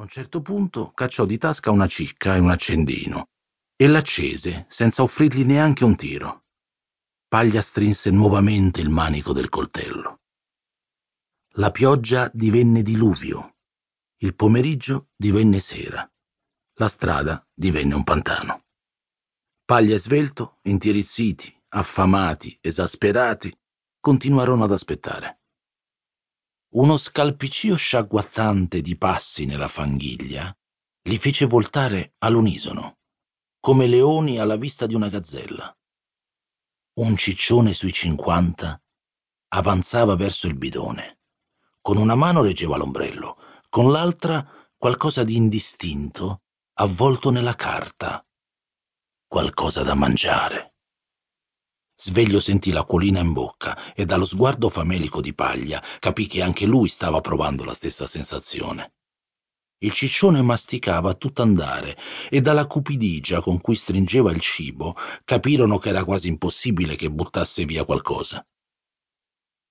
A un certo punto cacciò di tasca una cicca e un accendino e l'accese senza offrirgli neanche un tiro. Paglia strinse nuovamente il manico del coltello. La pioggia divenne diluvio. Il pomeriggio divenne sera. La strada divenne un pantano. Paglia e Svelto, intirizziti, affamati, esasperati, continuarono ad aspettare. Uno scalpicio sciagguattante di passi nella fanghiglia li fece voltare all'unisono, come leoni alla vista di una gazzella. Un ciccione sui cinquanta avanzava verso il bidone. Con una mano reggeva l'ombrello, con l'altra qualcosa di indistinto avvolto nella carta. Qualcosa da mangiare. Sveglio sentì l'acquolina in bocca e dallo sguardo famelico di paglia capì che anche lui stava provando la stessa sensazione. Il ciccione masticava a tutt'andare e dalla cupidigia con cui stringeva il cibo capirono che era quasi impossibile che buttasse via qualcosa.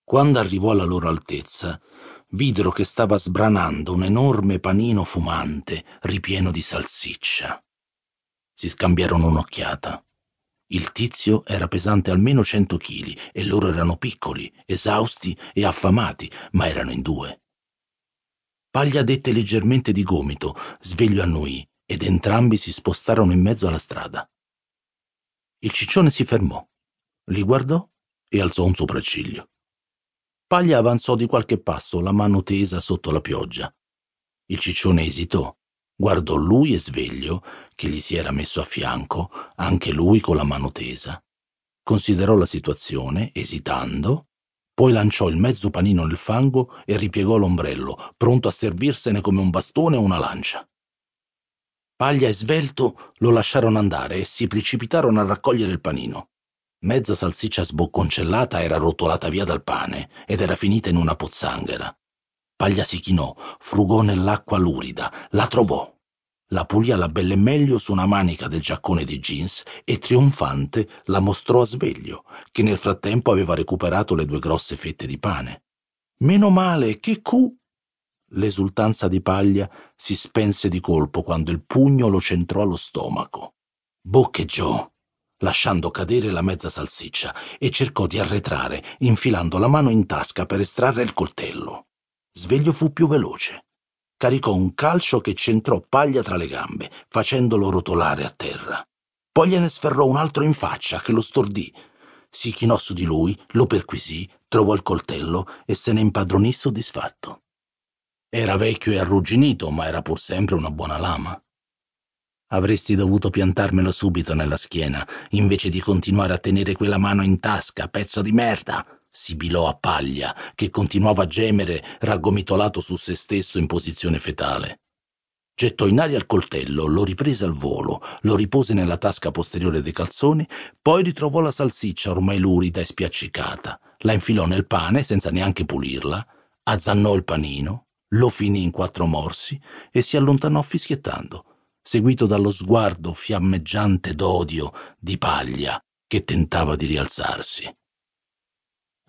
Quando arrivò alla loro altezza, videro che stava sbranando un enorme panino fumante ripieno di salsiccia. Si scambiarono un'occhiata. Il tizio era pesante almeno cento chili e loro erano piccoli, esausti e affamati, ma erano in due. Paglia dette leggermente di gomito, sveglio annuì, ed entrambi si spostarono in mezzo alla strada. Il ciccione si fermò, li guardò e alzò un sopracciglio. Paglia avanzò di qualche passo, la mano tesa sotto la pioggia. Il ciccione esitò Guardò lui e Sveglio, che gli si era messo a fianco, anche lui con la mano tesa. Considerò la situazione, esitando, poi lanciò il mezzo panino nel fango e ripiegò l'ombrello, pronto a servirsene come un bastone o una lancia. Paglia e Svelto lo lasciarono andare e si precipitarono a raccogliere il panino. Mezza salsiccia sbocconcellata era rotolata via dal pane ed era finita in una pozzanghera. Paglia si chinò, frugò nell'acqua lurida, la trovò. La pulì alla belle meglio su una manica del giaccone di jeans e trionfante la mostrò a sveglio, che nel frattempo aveva recuperato le due grosse fette di pane. Meno male, che cu! L'esultanza di Paglia si spense di colpo quando il pugno lo centrò allo stomaco. Boccheggiò, lasciando cadere la mezza salsiccia, e cercò di arretrare, infilando la mano in tasca per estrarre il coltello. Sveglio fu più veloce. Caricò un calcio che centrò Paglia tra le gambe, facendolo rotolare a terra. Poi gliene sferrò un altro in faccia che lo stordì. Si chinò su di lui, lo perquisì, trovò il coltello e se ne impadronì soddisfatto. Era vecchio e arrugginito, ma era pur sempre una buona lama. Avresti dovuto piantarmelo subito nella schiena, invece di continuare a tenere quella mano in tasca, pezzo di merda, sibilò a paglia, che continuava a gemere raggomitolato su se stesso in posizione fetale. Gettò in aria il coltello, lo riprese al volo, lo ripose nella tasca posteriore dei calzoni, poi ritrovò la salsiccia ormai lurida e spiaccicata, la infilò nel pane senza neanche pulirla, azzannò il panino, lo finì in quattro morsi e si allontanò fischiettando, seguito dallo sguardo fiammeggiante d'odio di paglia che tentava di rialzarsi.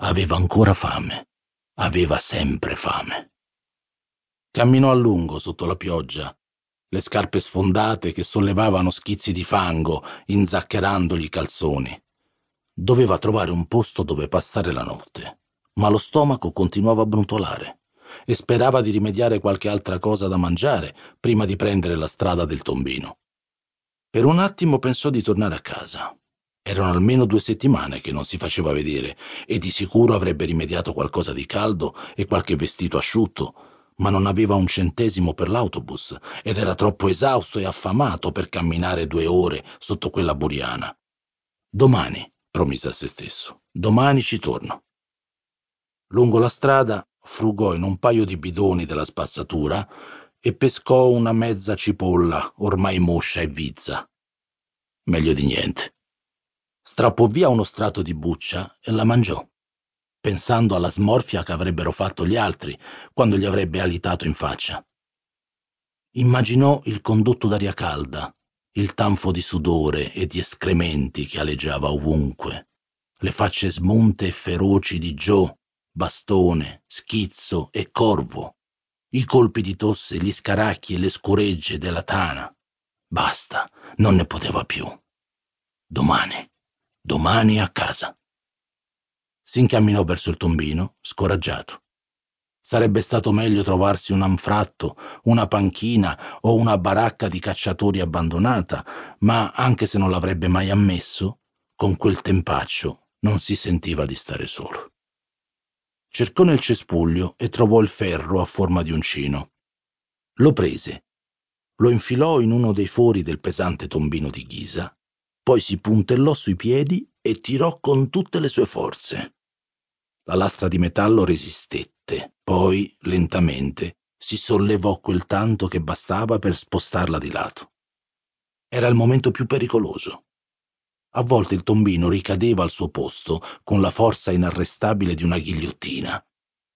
Aveva ancora fame. Aveva sempre fame. Camminò a lungo sotto la pioggia, le scarpe sfondate che sollevavano schizzi di fango, inzaccherandogli i calzoni. Doveva trovare un posto dove passare la notte, ma lo stomaco continuava a brontolare e sperava di rimediare qualche altra cosa da mangiare prima di prendere la strada del tombino. Per un attimo pensò di tornare a casa. Erano almeno due settimane che non si faceva vedere e di sicuro avrebbe rimediato qualcosa di caldo e qualche vestito asciutto, ma non aveva un centesimo per l'autobus ed era troppo esausto e affamato per camminare due ore sotto quella buriana. Domani, promise a se stesso, domani ci torno. Lungo la strada frugò in un paio di bidoni della spazzatura e pescò una mezza cipolla ormai moscia e vizza. Meglio di niente strappò via uno strato di buccia e la mangiò, pensando alla smorfia che avrebbero fatto gli altri quando gli avrebbe alitato in faccia. Immaginò il condotto d'aria calda, il tanfo di sudore e di escrementi che aleggiava ovunque, le facce smunte e feroci di Joe, Bastone, Schizzo e Corvo. i colpi di tosse, gli scaracchi e le scoregge della tana. Basta, non ne poteva più. Domani, domani a casa. Si incamminò verso il tombino, scoraggiato. Sarebbe stato meglio trovarsi un anfratto, una panchina o una baracca di cacciatori abbandonata, ma anche se non l'avrebbe mai ammesso, con quel tempaccio non si sentiva di stare solo. Cercò nel cespuglio e trovò il ferro a forma di uncino. Lo prese, lo infilò in uno dei fori del pesante tombino di ghisa, poi si puntellò sui piedi e tirò con tutte le sue forze. La lastra di metallo resistette, poi, lentamente, si sollevò quel tanto che bastava per spostarla di lato. Era il momento più pericoloso. A volte il tombino ricadeva al suo posto con la forza inarrestabile di una ghigliottina,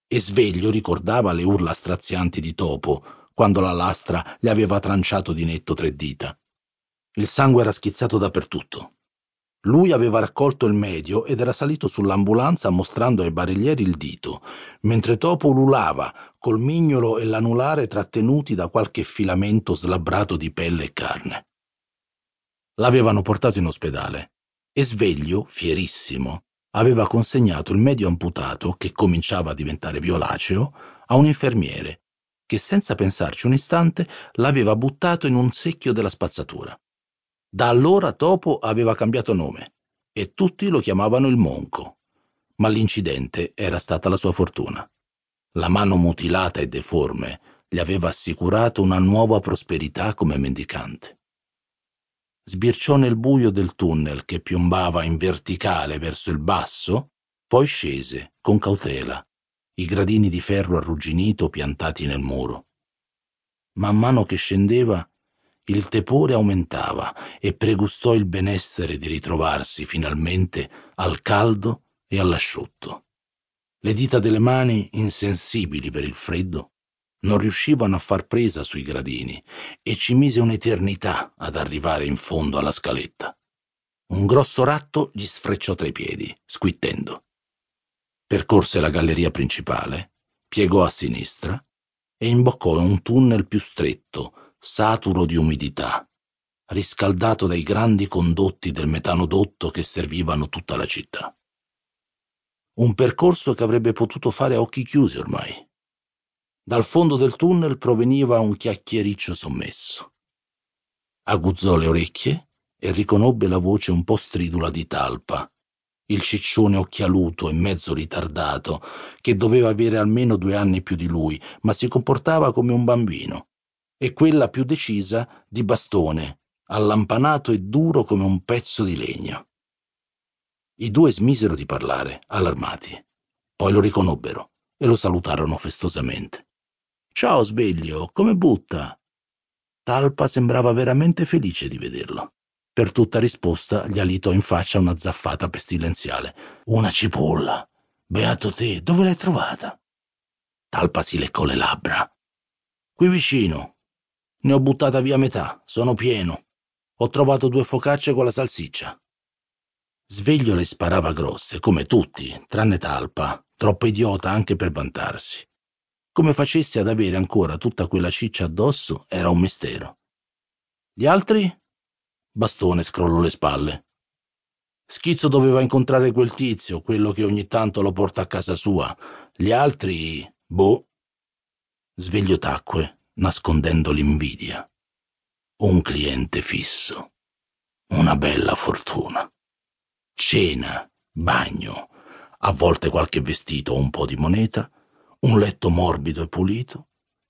e sveglio ricordava le urla strazianti di Topo quando la lastra gli aveva tranciato di netto tre dita. Il sangue era schizzato dappertutto. Lui aveva raccolto il medio ed era salito sull'ambulanza mostrando ai barellieri il dito, mentre Topo ululava, col mignolo e l'anulare trattenuti da qualche filamento slabbrato di pelle e carne. L'avevano portato in ospedale e Sveglio, fierissimo, aveva consegnato il medio amputato, che cominciava a diventare violaceo, a un infermiere, che senza pensarci un istante l'aveva buttato in un secchio della spazzatura. Da allora Topo aveva cambiato nome e tutti lo chiamavano il Monco. Ma l'incidente era stata la sua fortuna. La mano mutilata e deforme gli aveva assicurato una nuova prosperità come mendicante. Sbirciò nel buio del tunnel che piombava in verticale verso il basso, poi scese, con cautela, i gradini di ferro arrugginito piantati nel muro. Man mano che scendeva, il tepore aumentava e pregustò il benessere di ritrovarsi finalmente al caldo e all'asciutto. Le dita delle mani, insensibili per il freddo, non riuscivano a far presa sui gradini e ci mise un'eternità ad arrivare in fondo alla scaletta. Un grosso ratto gli sfrecciò tra i piedi, squittendo. Percorse la galleria principale, piegò a sinistra e imboccò un tunnel più stretto saturo di umidità, riscaldato dai grandi condotti del metanodotto che servivano tutta la città. Un percorso che avrebbe potuto fare a occhi chiusi ormai. Dal fondo del tunnel proveniva un chiacchiericcio sommesso. Aguzzò le orecchie e riconobbe la voce un po' stridula di Talpa, il ciccione occhialuto e mezzo ritardato, che doveva avere almeno due anni più di lui, ma si comportava come un bambino e quella più decisa di bastone, allampanato e duro come un pezzo di legno. I due smisero di parlare, allarmati. Poi lo riconobbero e lo salutarono festosamente. Ciao sveglio, come butta? Talpa sembrava veramente felice di vederlo. Per tutta risposta gli alitò in faccia una zaffata pestilenziale. Una cipolla. Beato te, dove l'hai trovata? Talpa si leccò le labbra. Qui vicino, ne ho buttata via metà, sono pieno. Ho trovato due focacce con la salsiccia. Sveglio le sparava grosse, come tutti, tranne Talpa, troppo idiota anche per vantarsi. Come facesse ad avere ancora tutta quella ciccia addosso era un mistero. Gli altri? Bastone scrollò le spalle. Schizzo doveva incontrare quel tizio, quello che ogni tanto lo porta a casa sua. Gli altri, boh. Sveglio tacque, nascondendo l'invidia. Un cliente fisso. Una bella fortuna. Cena, bagno, a volte qualche vestito o un po' di moneta, un letto morbido e pulito,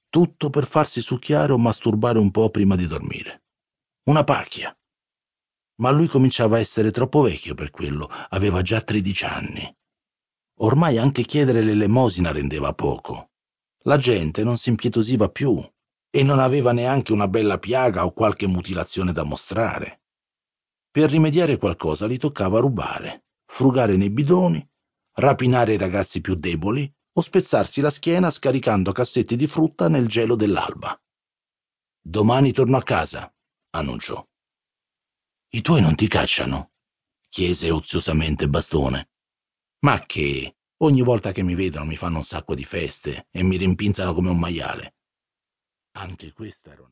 tutto per farsi succhiare o masturbare un po' prima di dormire. Una pacchia. Ma lui cominciava a essere troppo vecchio per quello, aveva già tredici anni. Ormai anche chiedere l'elemosina rendeva poco. La gente non si impietosiva più e non aveva neanche una bella piaga o qualche mutilazione da mostrare. Per rimediare qualcosa gli toccava rubare, frugare nei bidoni, rapinare i ragazzi più deboli o spezzarsi la schiena scaricando cassetti di frutta nel gelo dell'alba. Domani torno a casa, annunciò. I tuoi non ti cacciano? chiese oziosamente Bastone. Ma che? Ogni volta che mi vedono mi fanno un sacco di feste e mi rimpinzano come un maiale. Anche questa era una